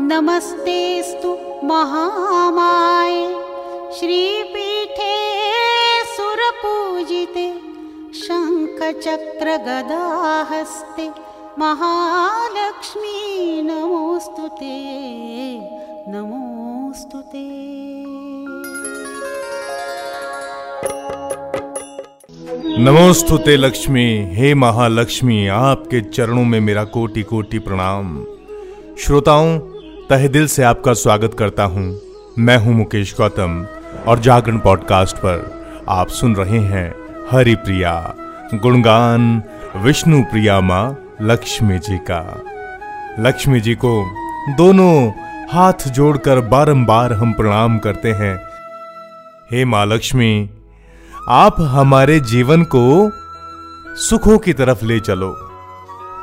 नमस्तेस्तु महामाये। श्रीपीठे सुरपूजिते, शङ्खचक्रगदाहस्ते, महालक्ष्मी नमोऽस्तु ते नमोऽस्तु ते। नमोस्तुते लक्ष्मी, हे महालक्ष्मी, आपके चरणों में मेरा कोटि कोटि प्रणाम। श्रोताओं तहे दिल से आपका स्वागत करता हूँ। मैं हूँ मुकेश गौतम और जागरण पॉडकास्ट पर आप सुन रहे हैं हरि प्रिया गुणगान, विष्णु प्रिया माँ, लक्ष्मी जी का। लक्ष्मी जी को दोनों हाथ जोड़कर बारंबार हम प्रणाम करते हैं। हे माँ लक्ष्मी, आप हमारे जीवन को सुखों की तरफ़ ले चलो।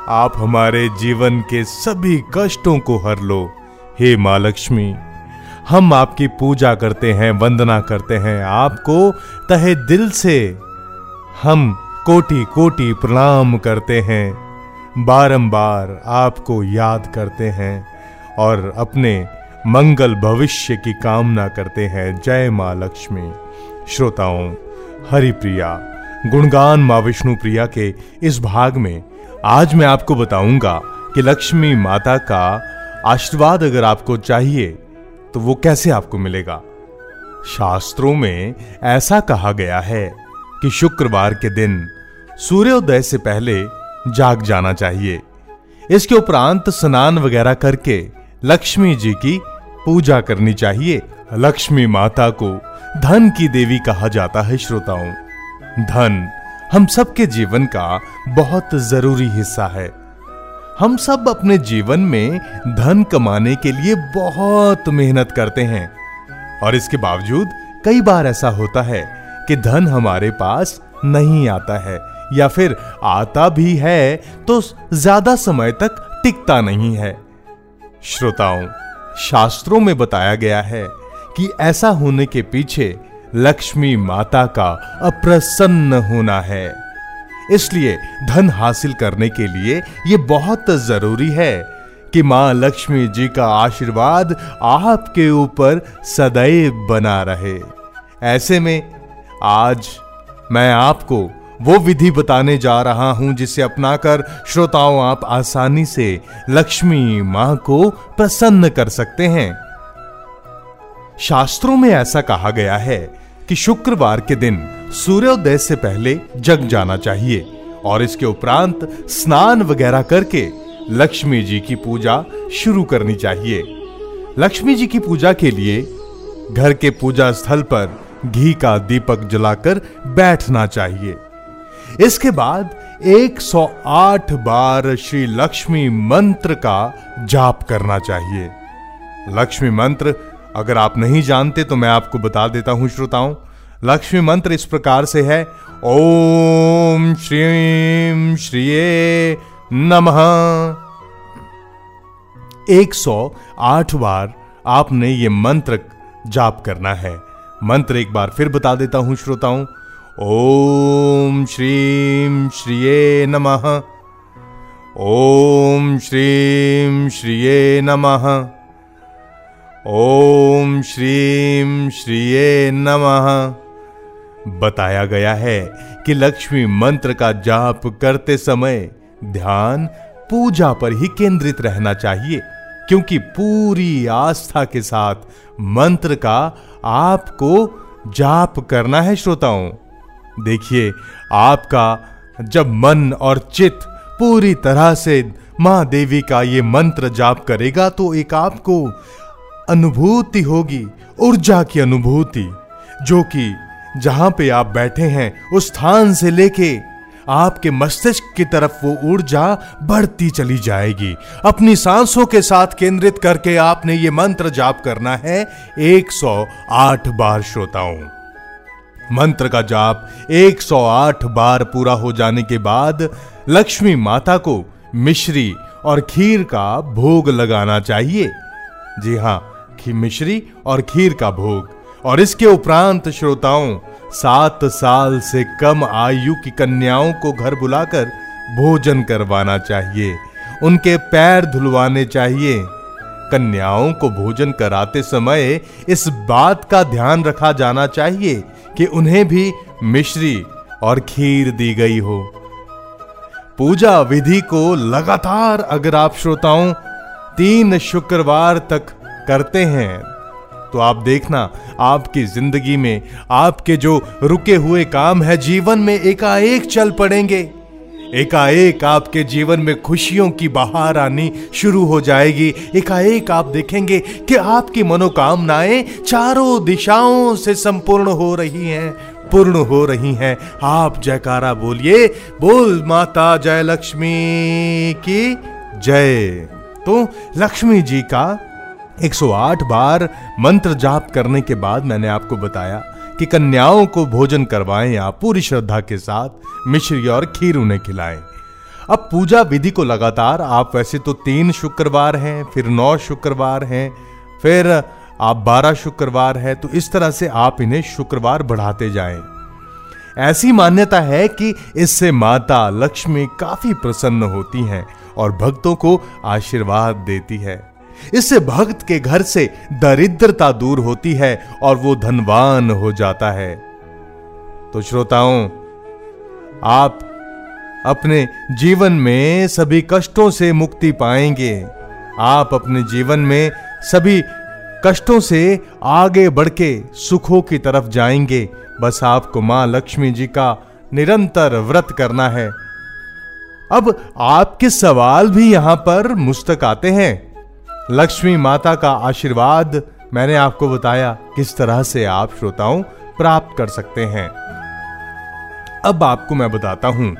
आप हमारे जीवन के सभी कष्टों को हर लो। हे माँ लक्ष्मी हम आपकी पूजा करते हैं, वंदना करते हैं, आपको तहे दिल से हम कोटि कोटि प्रणाम करते हैं, बारंबार आपको याद करते हैं और अपने मंगल भविष्य की कामना करते हैं। जय माँ लक्ष्मी श्रोताओं हरि प्रिया गुणगान माँ विष्णु प्रिया के इस भाग में आज मैं आपको बताऊँगा कि लक्ष्मी माता का आशीर्वाद अगर आपको चाहिए तो वो कैसे आपको मिलेगा? शास्त्रों में ऐसा कहा गया है कि शुक्रवार के दिन सूर्योदय से पहले जाग जाना चाहिए। इसके उपरांत स्नान वगैरह करके लक्ष्मी जी की पूजा करनी चाहिए। लक्ष्मी माता को धन की देवी कहा जाता है, श्रोताओं। धन हम सबके जीवन का बहुत ज़रूरी हिस्सा है। हम सब अपने जीवन में धन कमाने के लिए बहुत मेहनत करते हैं। और इसके बावजूद कई बार ऐसा होता है कि धन हमारे पास नहीं आता है, या फिर आता भी है तो ज़्यादा समय तक टिकता नहीं है। श्रोताओं, शास्त्रों में बताया गया है कि ऐसा होने के पीछे लक्ष्मी माता का अप्रसन्न होना है। इसलिए धन हासिल करने के लिए यह बहुत ज़रूरी है कि माँ लक्ष्मी जी का आशीर्वाद आपके ऊपर सदैव बना रहे। ऐसे में आज मैं आपको वो विधि बताने जा रहा हूँ जिसे अपनाकर श्रोताओं आप आसानी से लक्ष्मी माँ को प्रसन्न कर सकते हैं। शास्त्रों में ऐसा कहा गया है कि शुक्रवार के दिन सूर्योदय से पहले जग जाना चाहिए और इसके उपरांत स्नान वगैरह करके लक्ष्मी जी की पूजा शुरू करनी चाहिए। लक्ष्मी जी की पूजा के लिए घर के पूजा स्थल पर घी का दीपक जलाकर बैठना चाहिए। इसके बाद 108 बार श्री लक्ष्मी मंत्र का जाप करना चाहिए। लक्ष्मी मंत्र, अगर आप नहीं जानते तो मैं आपको बता देता हूँ श्रोताओं लक्ष्मी मंत्र इस प्रकार से है, ओम श्रीम श्रीये नमः। 108 बार आपने ये मंत्र जाप करना है। मंत्र एक बार फिर बता देता हूँ श्रोताओं, ओम श्रीम श्रीये नमः। ओम श्रीम श्रीये नमः। ओम श्रीम श्रीये नमः। बताया गया है कि लक्ष्मी मंत्र का जाप करते समय ध्यान पूजा पर ही केंद्रित रहना चाहिए, क्योंकि पूरी आस्था के साथ मंत्र का आपको जाप करना है, श्रोताओं। देखिए, आपका जब मन और चित पूरी तरह से माँ देवी का ये मंत्र जाप करेगा तो एक आपको अनुभूति होगी, ऊर्जा की अनुभूति, जो कि जहाँ पे आप बैठे हैं, उस स्थान से लेके आपके मस्तिष्क की तरफ़ वो ऊर्जा बढ़ती चली जाएगी। अपनी सांसों के साथ केंद्रित करके आपने ये मंत्र जाप करना है 108 बार श्रोताओं। मंत्र का जाप 108 बार पूरा हो जाने के बाद लक्ष्मी माता को मिश्री और खीर का भोग लगाना चाहिए। जी हाँ मिश्री और खीर का भोग। और इसके उपरांत श्रोताओं, सात साल से कम आयु की कन्याओं को घर बुलाकर भोजन करवाना चाहिए, उनके पैर धुलवाने चाहिए। कन्याओं को भोजन कराते समय इस बात का ध्यान रखा जाना चाहिए कि उन्हें भी मिश्री और खीर दी गई हो। पूजा विधि को लगातार अगर आप श्रोताओं, तीन शुक्रवार तक करते हैं तो आप देखना, आपकी ज़िंदगी में, आपके जो रुके हुए काम है, जीवन में एकाएक चल पड़ेंगे। एकाएक आपके जीवन में खुशियों की बहार आनी शुरू हो जाएगी। एकाएक आप देखेंगे कि आपकी मनोकामनाएँ चारों दिशाओं से संपूर्ण हो रही हैं, पूर्ण हो रही हैं। आप जयकारा बोलिए, बोल माता जय लक्ष्मी की जय। तो लक्ष्मी जी का 108 बार मंत्र जाप करने के बाद मैंने आपको बताया कि कन्याओं को भोजन करवाएँ आप पूरी श्रद्धा के साथ मिश्री और खीर उन्हें खिलाएँ। अब पूजा विधि को लगातार, आप वैसे तो तीन शुक्रवार हैं, फिर नौ शुक्रवार हैं, फिर आप बारह शुक्रवार है तो इस तरह से आप इन्हें शुक्रवार बढ़ाते जाएँ। ऐसी मान्यता है कि इससे माता लक्ष्मी काफ़ी प्रसन्न होती हैं और भक्तों को आशीर्वाद देती है। इससे भक्त के घर से दरिद्रता दूर होती है और वो धनवान हो जाता है। तो श्रोताओं, आप अपने जीवन में सभी कष्टों से मुक्ति पाएँगे। आप अपने जीवन में सभी कष्टों से आगे बढ़ के सुखों की तरफ़ जाएँगे। बस आपको माँ लक्ष्मी जी का निरंतर व्रत करना है। अब आपके सवाल भी यहाँ पर मुस्तक आते हैं। लक्ष्मी माता का आशीर्वाद मैंने आपको बताया, किस तरह से आप श्रोताओं प्राप्त कर सकते हैं। अब आपको मैं बताता हूँ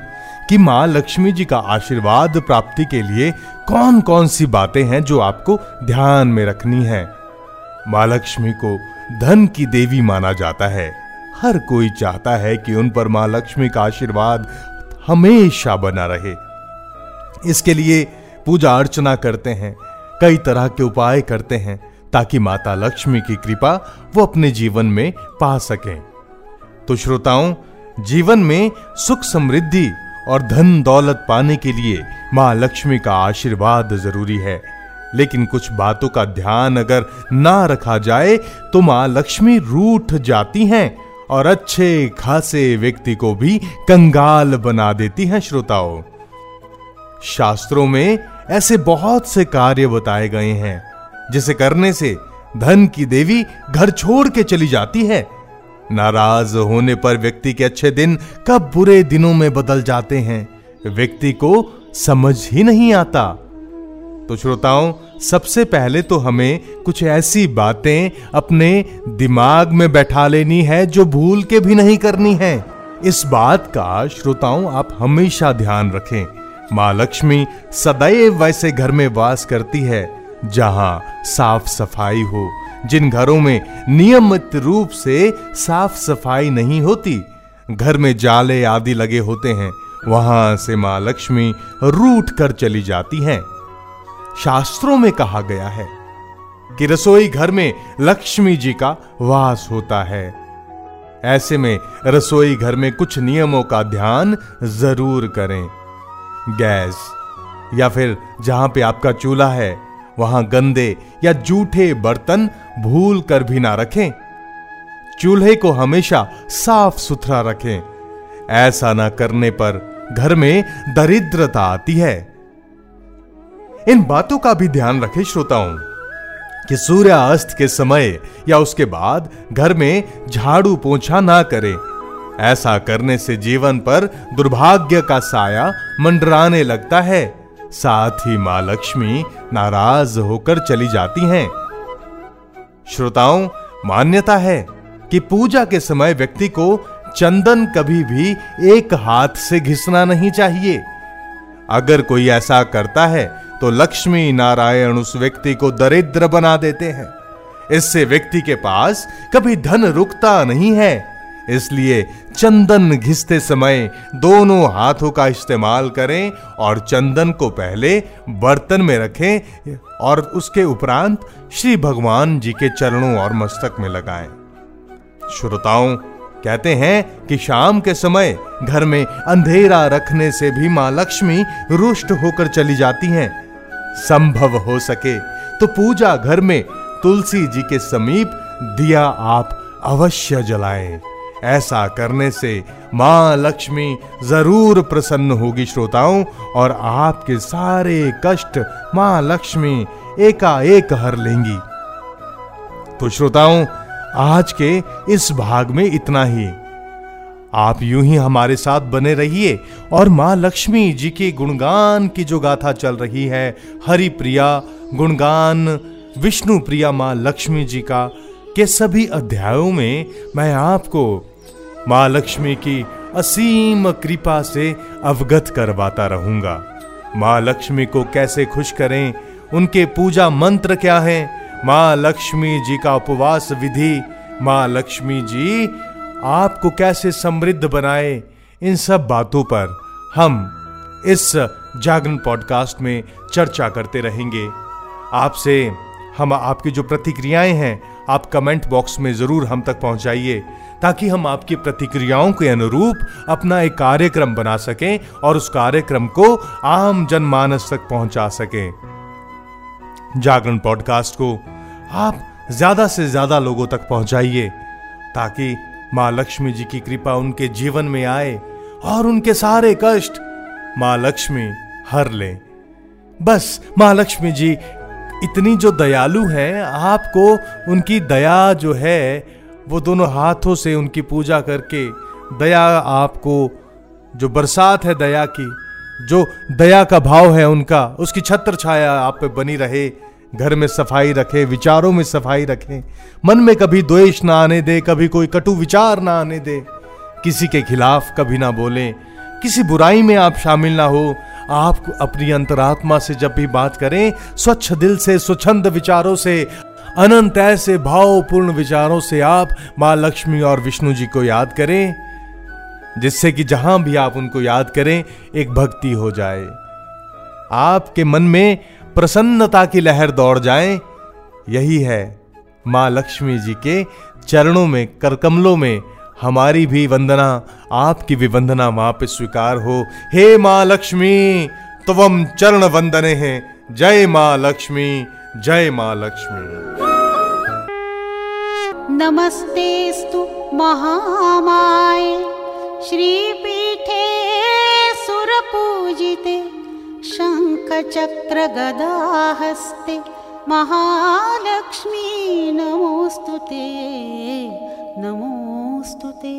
कि माँ लक्ष्मी जी का आशीर्वाद प्राप्ति के लिए कौन कौन सी बातें हैं जो आपको ध्यान में रखनी है। माँ लक्ष्मी को धन की देवी माना जाता है। हर कोई चाहता है कि उन पर माँ लक्ष्मी का आशीर्वाद हमेशा बना रहे। इसके लिए पूजा अर्चना करते हैं। कई तरह के उपाय करते हैं ताकि माता लक्ष्मी की कृपा वो अपने जीवन में पा सकें। तो श्रोताओं, जीवन में सुख समृद्धि और धन दौलत पाने के लिए माँ लक्ष्मी का आशीर्वाद ज़रूरी है। लेकिन कुछ बातों का ध्यान अगर ना रखा जाए तो माँ लक्ष्मी रूठ जाती हैं और अच्छे खासे व्यक्ति को भी कंगाल बना देती हैं श्रोताओं। शास्त्रों में ऐसे बहुत से कार्य बताए गए हैं, जिसे करने से धन की देवी घर छोड़ के चली जाती है। नाराज़ होने पर व्यक्ति के अच्छे दिन कब बुरे दिनों में बदल जाते हैं, व्यक्ति को समझ ही नहीं आता। तो श्रोताओं, सबसे पहले तो हमें कुछ ऐसी बातें अपने दिमाग में बैठा लेनी है जो भूल के भी नहीं करनी है। इस बात का, श्रोताओं, आप हमेशा ध्यान रखें। माँ लक्ष्मी सदैव वैसे घर में वास करती है, जहाँ साफ़ सफ़ाई हो। जिन घरों में नियमित रूप से साफ़ सफ़ाई नहीं होती, घर में जाले आदि लगे होते हैं, वहाँ से माँ लक्ष्मी रूठ कर चली जाती हैं। शास्त्रों में कहा गया है कि रसोई घर में लक्ष्मी जी का वास होता है। ऐसे में रसोई घर में कुछ नियमों का ध्यान ज़रूर करें। गैस, या फिर जहाँ पे आपका चूल्हा है, वहाँ गंदे या जूठे बर्तन भूल कर भी ना रखें। चूल्हे को हमेशा साफ़ सुथरा रखें। ऐसा ना करने पर घर में दरिद्रता आती है। इन बातों का भी ध्यान रखें श्रोताओं, कि सूर्यास्त के समय या उसके बाद घर में झाड़ू पोछा ना करें। ऐसा करने से जीवन पर दुर्भाग्य का साया मंडराने लगता है। साथ ही माँ लक्ष्मी नाराज़ होकर चली जाती हैं। श्रोताओं, मान्यता है कि पूजा के समय व्यक्ति को चंदन कभी भी एक हाथ से घिसना नहीं चाहिए। अगर कोई ऐसा करता है तो लक्ष्मी नारायण उस व्यक्ति को दरिद्र बना देते हैं। इससे व्यक्ति के पास कभी धन रुकता नहीं है। इसलिए चंदन घिसते समय दोनों हाथों का इस्तेमाल करें और चंदन को पहले बर्तन में रखें और उसके उपरांत श्री भगवान जी के चरणों और मस्तक में लगाएँ। श्रोताओं, कहते हैं कि शाम के समय घर में अंधेरा रखने से भी माँ लक्ष्मी रुष्ट होकर चली जाती हैं। संभव हो सके तो पूजा घर में तुलसी जी के समीप दिया आप अवश्य जलाएँ। ऐसा करने से माँ लक्ष्मी ज़रूर प्रसन्न होगी, श्रोताओं, और आपके सारे कष्ट माँ लक्ष्मी एकाएक हर लेंगी। तो श्रोताओं, आज के इस भाग में इतना ही। आप यूँ ही हमारे साथ बने रहिए, और माँ लक्ष्मी जी के गुणगान की जो गाथा चल रही है हरि प्रिया गुणगान विष्णु प्रिया माँ लक्ष्मी जी का के सभी अध्यायों में मैं आपको माँ लक्ष्मी की असीम कृपा से अवगत करवाता रहूँगा। माँ लक्ष्मी को कैसे खुश करें? उनके पूजा मंत्र क्या है? माँ लक्ष्मी जी का उपवास विधि। माँ लक्ष्मी जी, आपको कैसे समृद्ध बनाए? इन सब बातों पर हम इस जागरण पॉडकास्ट में चर्चा करते रहेंगे। आपसे हम आपकी जो प्रतिक्रियाएँ हैं आप कमेंट बॉक्स में ज़रूर हम तक पहुंचाइए, ताकि हम आपकी प्रतिक्रियाओं के अनुरूप अपना एक कार्यक्रम बना सकें और उस कार्यक्रम को आम जनमानस तक पहुँचा सकें। जागरण पॉडकास्ट को आप ज़्यादा से ज़्यादा लोगों तक पहुंचाइए, ताकि माँ लक्ष्मी जी की कृपा उनके जीवन में आए और उनके सारे कष्ट माँ लक्ष्मी हर ले। बस माँ लक्ष्मी जी इतनी जो दयालु है, आपको उनकी दया जो है, वो दोनों हाथों से उनकी पूजा करके दया आपको, जो बरसात है दया की, जो दया का भाव है उनका, उसकी छत्र छाया आप पे बनी रहे, घर में सफ़ाई रखे, विचारों में सफ़ाई रखें, मन में कभी द्वेष ना आने दे, कभी कोई कटु विचार ना आने दे, किसी के खिलाफ कभी ना बोले, किसी बुराई में आप शामिल ना हो आप अपनी अंतरात्मा से जब भी बात करें, स्वच्छ दिल से स्वच्छंद विचारों से, अनंत ऐसे भावपूर्ण विचारों से आप माँ लक्ष्मी और विष्णु जी को याद करें, जिससे कि जहाँ भी आप उनको याद करें, एक भक्ति हो जाए। आपके मन में प्रसन्नता की लहर दौड़ जाए। यही है माँ लक्ष्मी जी के चरणों में, करकमलों में हमारी भी वंदना, आपकी भी वंदना वहाँ पे स्वीकार हो। हे माँ लक्ष्मी तवम चरण वंदने हैं। जय माँ लक्ष्मी, जय माँ लक्ष्मी। नमस्तेस्तु महामाय। श्रीपीठे सुरपूजिते, शङ्खचक्रगदाहस्ते, महालक्ष्मी नमोऽस्तु ते नमोऽस्तु ते